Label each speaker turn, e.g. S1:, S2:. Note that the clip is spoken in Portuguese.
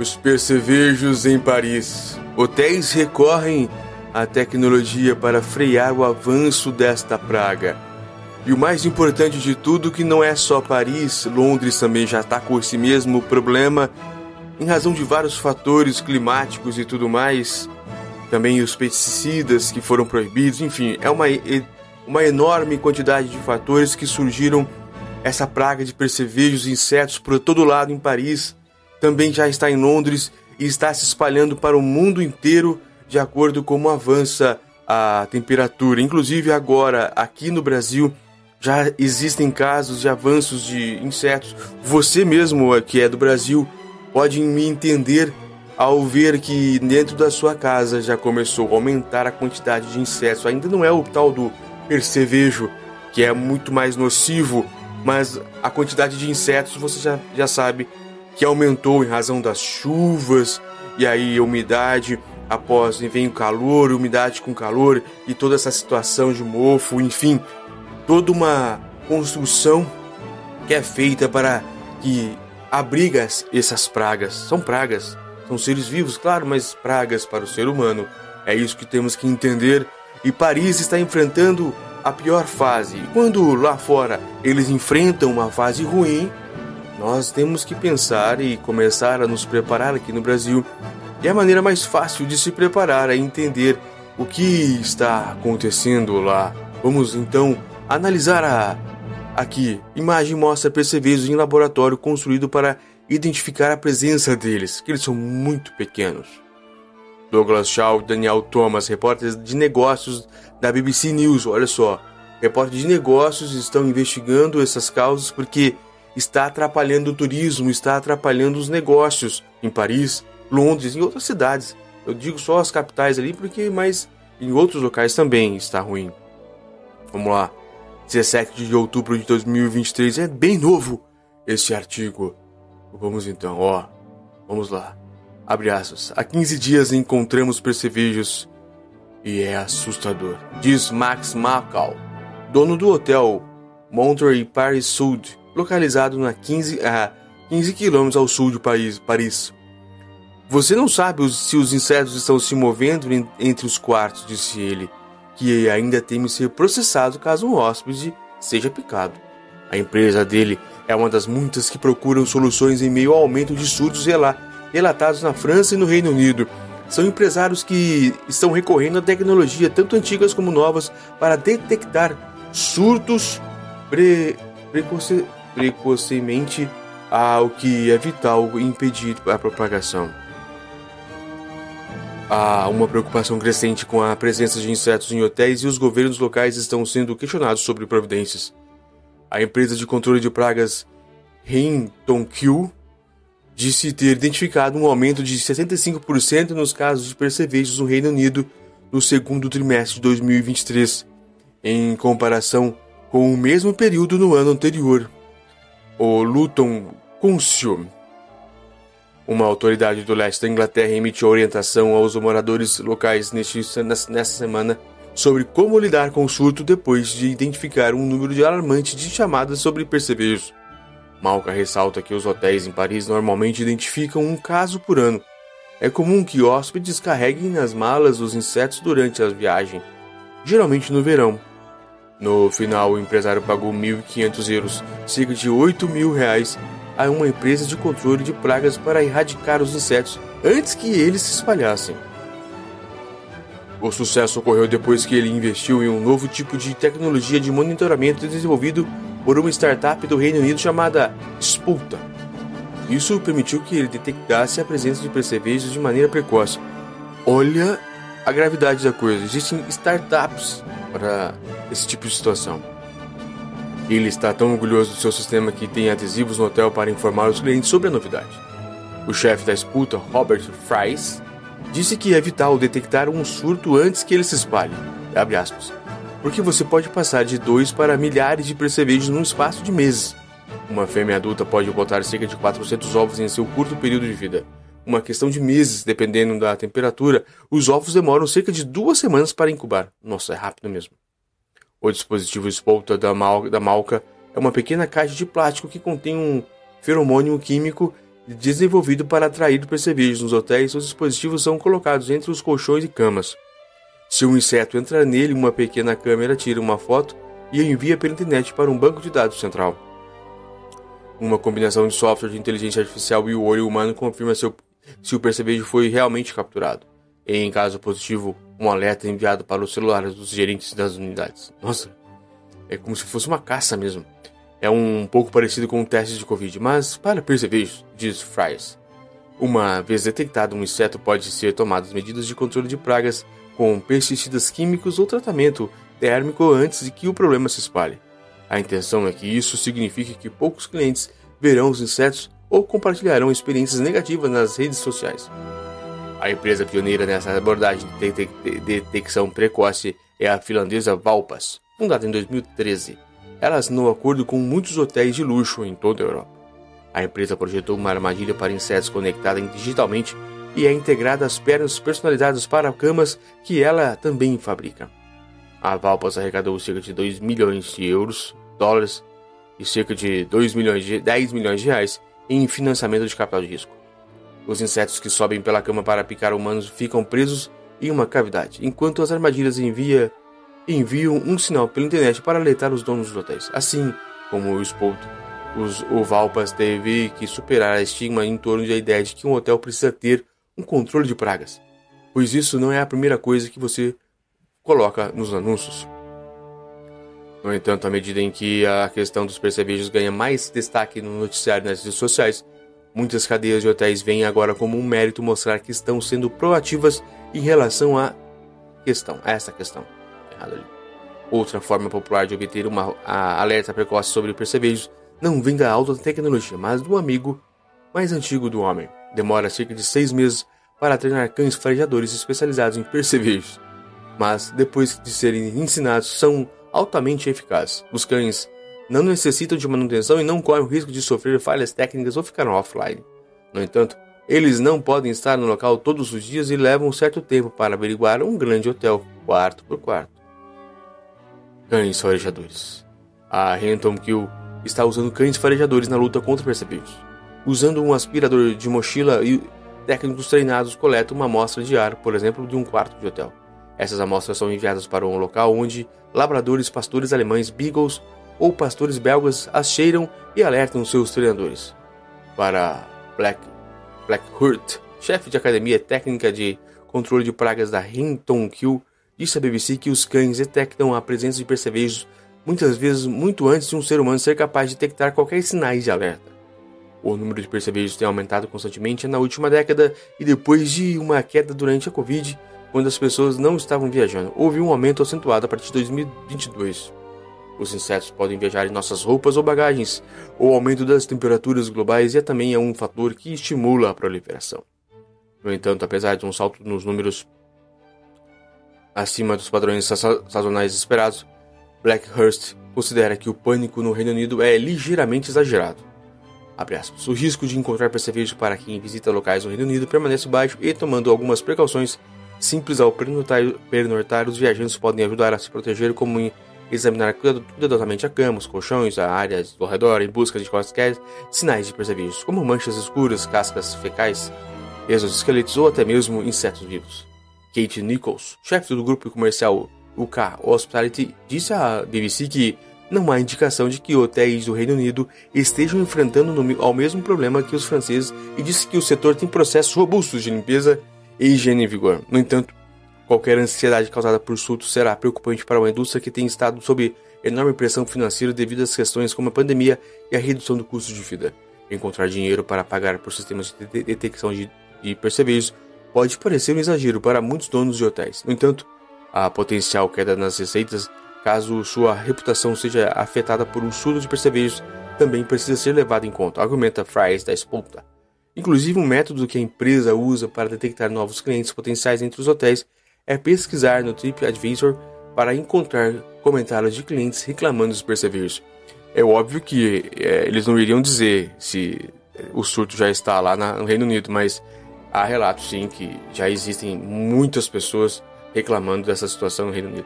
S1: Os percevejos em Paris. Hotéis recorrem à tecnologia para frear o avanço desta praga. E o mais importante de tudo que não é só Paris, Londres também já está com esse mesmo problema em razão de vários fatores climáticos e tudo mais. Também os pesticidas que foram proibidos, enfim, é uma, uma enorme quantidade de fatores que surgiram essa praga de percevejos e insetos por todo lado em Paris também já está em Londres e está se espalhando para o mundo inteiro de acordo com como avança a temperatura. Inclusive agora aqui no Brasil já existem casos de avanços de insetos. Você mesmo que é do Brasil pode me entender ao ver que dentro da sua casa já começou a aumentar a quantidade de insetos. Ainda não é o tal do percevejo, que é muito mais nocivo, mas a quantidade de insetos você já, já sabe que aumentou em razão das chuvas e aí a umidade após vem o calor, umidade com calor e toda essa situação de mofo, enfim, toda uma construção que é feita para que abriga essas pragas. São pragas, são seres vivos, claro, mas pragas para o ser humano. É isso que temos que entender. E Paris está enfrentando a pior fase. Quando lá fora eles enfrentam uma fase ruim, nós temos que pensar e começar a nos preparar aqui no Brasil. E a maneira mais fácil de se preparar é entender o que está acontecendo lá. Vamos então analisar a aqui. Imagem mostra percevejos em laboratório construído para identificar a presença deles, que eles são muito pequenos. Douglas Shaw e Daniel Thomas, repórteres de negócios da BBC News, olha só. Repórteres de negócios estão investigando essas causas porque está atrapalhando o turismo, está atrapalhando os negócios em Paris, Londres e outras cidades. Eu digo só as capitais ali porque, mas em outros locais também está ruim. Vamos lá. 17 de outubro de 2023 é bem novo este artigo. Vamos então, ó. Vamos lá. Abre aspas. Há 15 dias encontramos percevejos e é assustador, diz Max Macau, dono do hotel Monterey Paris Sud, localizado na 15, a 15 quilômetros ao sul de Paris. Você não sabe se os insetos estão se movendo entre os quartos, disse ele, que ainda teme ser processado caso um hóspede seja picado. A empresa dele é uma das muitas que procuram soluções em meio ao aumento de surtos relatados na França e no Reino Unido. São empresários que estão recorrendo à tecnologia, tanto antigas como novas, para detectar surtos pre precocemente ao que é vital impedir a propagação. Há uma preocupação crescente com a presença de insetos em hotéis e os governos locais estão sendo questionados sobre providências. A empresa de controle de pragas Rintonkyu disse ter identificado um aumento de 65% nos casos de percevejos no Reino Unido no segundo trimestre de 2023, em comparação com o mesmo período no ano anterior o Luton Council, uma autoridade do leste da Inglaterra, emitiu orientação aos moradores locais nesta semana sobre como lidar com o surto depois de identificar um número de alarmante de chamadas sobre percevejos. Malca ressalta que os hotéis em Paris normalmente identificam um caso por ano. É comum que hóspedes carreguem nas malas os insetos durante a viagem, geralmente no verão, no final, o empresário pagou 1.500 euros, cerca de 8 mil reais, a uma empresa de controle de pragas para erradicar os insetos antes que eles se espalhassem. O sucesso ocorreu depois que ele investiu em um novo tipo de tecnologia de monitoramento desenvolvido por uma startup do Reino Unido chamada Spulta. Isso permitiu que ele detectasse a presença de percevejos de maneira precoce. Olha a gravidade da coisa. Existem startups para esse tipo de situação. Ele está tão orgulhoso do seu sistema que tem adesivos no hotel para informar os clientes sobre a novidade. O chefe da esputa, Robert Fries, disse que é vital detectar um surto antes que ele se espalhe. Aspas, porque você pode passar de dois para milhares de percevejos num espaço de meses. Uma fêmea adulta pode botar cerca de 400 ovos em seu curto período de vida. Uma questão de meses, dependendo da temperatura, os ovos demoram cerca de duas semanas para incubar. Nossa, é rápido mesmo. O dispositivo espolta da, mal, da malca é uma pequena caixa de plástico que contém um feromônio químico desenvolvido para atrair percevejos nos hotéis. Os dispositivos são colocados entre os colchões e camas. Se um inseto entra nele, uma pequena câmera tira uma foto e envia pela internet para um banco de dados central. Uma combinação de software de inteligência artificial e o olho humano confirma se o, se o percevejo foi realmente capturado. Em caso positivo, um alerta enviado para os celulares dos gerentes das unidades. Nossa, é como se fosse uma caça mesmo. É um pouco parecido com um teste de Covid, mas para percevejos, diz Fries. Uma vez detectado um inseto, pode ser tomadas medidas de controle de pragas com pesticidas químicos ou tratamento térmico antes de que o problema se espalhe. A intenção é que isso signifique que poucos clientes verão os insetos ou compartilharão experiências negativas nas redes sociais. A empresa pioneira nessa abordagem de detecção precoce é a finlandesa Valpas, fundada em 2013. Ela assinou acordo com muitos hotéis de luxo em toda a Europa. A empresa projetou uma armadilha para insetos conectada digitalmente e é integrada às pernas personalizadas para camas que ela também fabrica. A Valpas arrecadou cerca de 2 milhões de euros, dólares e cerca de 2 milhões de 10 milhões de reais em financiamento de capital de risco. Os insetos que sobem pela cama para picar humanos ficam presos em uma cavidade, enquanto as armadilhas envia, enviam um sinal pela internet para alertar os donos dos hotéis. Assim como o Spout, os, Valpas teve que superar a estigma em torno da ideia de que um hotel precisa ter um controle de pragas, pois isso não é a primeira coisa que você coloca nos anúncios. No entanto, à medida em que a questão dos percevejos ganha mais destaque no noticiário nas redes sociais, muitas cadeias de hotéis veem agora como um mérito mostrar que estão sendo proativas em relação à questão, a essa questão. Errado ali. Outra forma popular de obter uma alerta precoce sobre percevejos não vem da alta tecnologia, mas do amigo mais antigo do homem. Demora cerca de seis meses para treinar cães farejadores especializados em percevejos mas depois de serem ensinados são altamente eficazes. Os cães não necessitam de manutenção e não correm o risco de sofrer falhas técnicas ou ficar offline. No entanto, eles não podem estar no local todos os dias e levam um certo tempo para averiguar um grande hotel, quarto por quarto. Cães farejadores. A Renton Kill está usando cães farejadores na luta contra percebejos. Usando um aspirador de mochila e técnicos treinados coletam uma amostra de ar, por exemplo, de um quarto de hotel. Essas amostras são enviadas para um local onde labradores, pastores alemães, beagles ou pastores belgas as cheiram e alertam seus treinadores. Para Black, Hurt, chefe de academia técnica de controle de pragas da Hinton Kill, disse à BBC que os cães detectam a presença de percevejos muitas vezes muito antes de um ser humano ser capaz de detectar qualquer sinais de alerta. O número de percevejos tem aumentado constantemente na última década e depois de uma queda durante a Covid, quando as pessoas não estavam viajando. Houve um aumento acentuado a partir de 2022. Os insetos podem viajar em nossas roupas ou bagagens. O aumento das temperaturas globais é também um fator que estimula a proliferação. No entanto, apesar de um salto nos números acima dos padrões sazonais esperados, Blackhurst considera que o pânico no Reino Unido é ligeiramente exagerado. O risco de encontrar percevejos para quem visita locais no Reino Unido permanece baixo e, tomando algumas precauções, simples ao pernoitar, os viajantes podem ajudar a se proteger, como examinar cuidadosamente a cama, os colchões, a área ao redor, em busca de quaisquer sinais de percevejos, como manchas escuras, cascas fecais, exoesqueletos ou até mesmo insetos vivos. Kate Nichols, chefe do grupo comercial UK Hospitality, disse à BBC que não há indicação de que hotéis do Reino Unido estejam enfrentando ao mesmo problema que os franceses e disse que o setor tem processos robustos de limpeza e higiene em vigor. No entanto, qualquer ansiedade causada por surtos será preocupante para uma indústria que tem estado sob enorme pressão financeira devido às questões como a pandemia e a redução do custo de vida. Encontrar dinheiro para pagar por sistemas de detecção de, de percevejos pode parecer um exagero para muitos donos de hotéis. No entanto, a potencial queda nas receitas, caso sua reputação seja afetada por um surto de percevejos, também precisa ser levado em conta, argumenta Fries da Spolta. Inclusive, um método que a empresa usa para detectar novos clientes potenciais entre os hotéis é pesquisar no TripAdvisor para encontrar comentários de clientes reclamando dos percevejos. É óbvio que é, eles não iriam dizer se o surto já está lá na, no Reino Unido, mas há relatos sim que já existem muitas pessoas reclamando dessa situação no Reino Unido.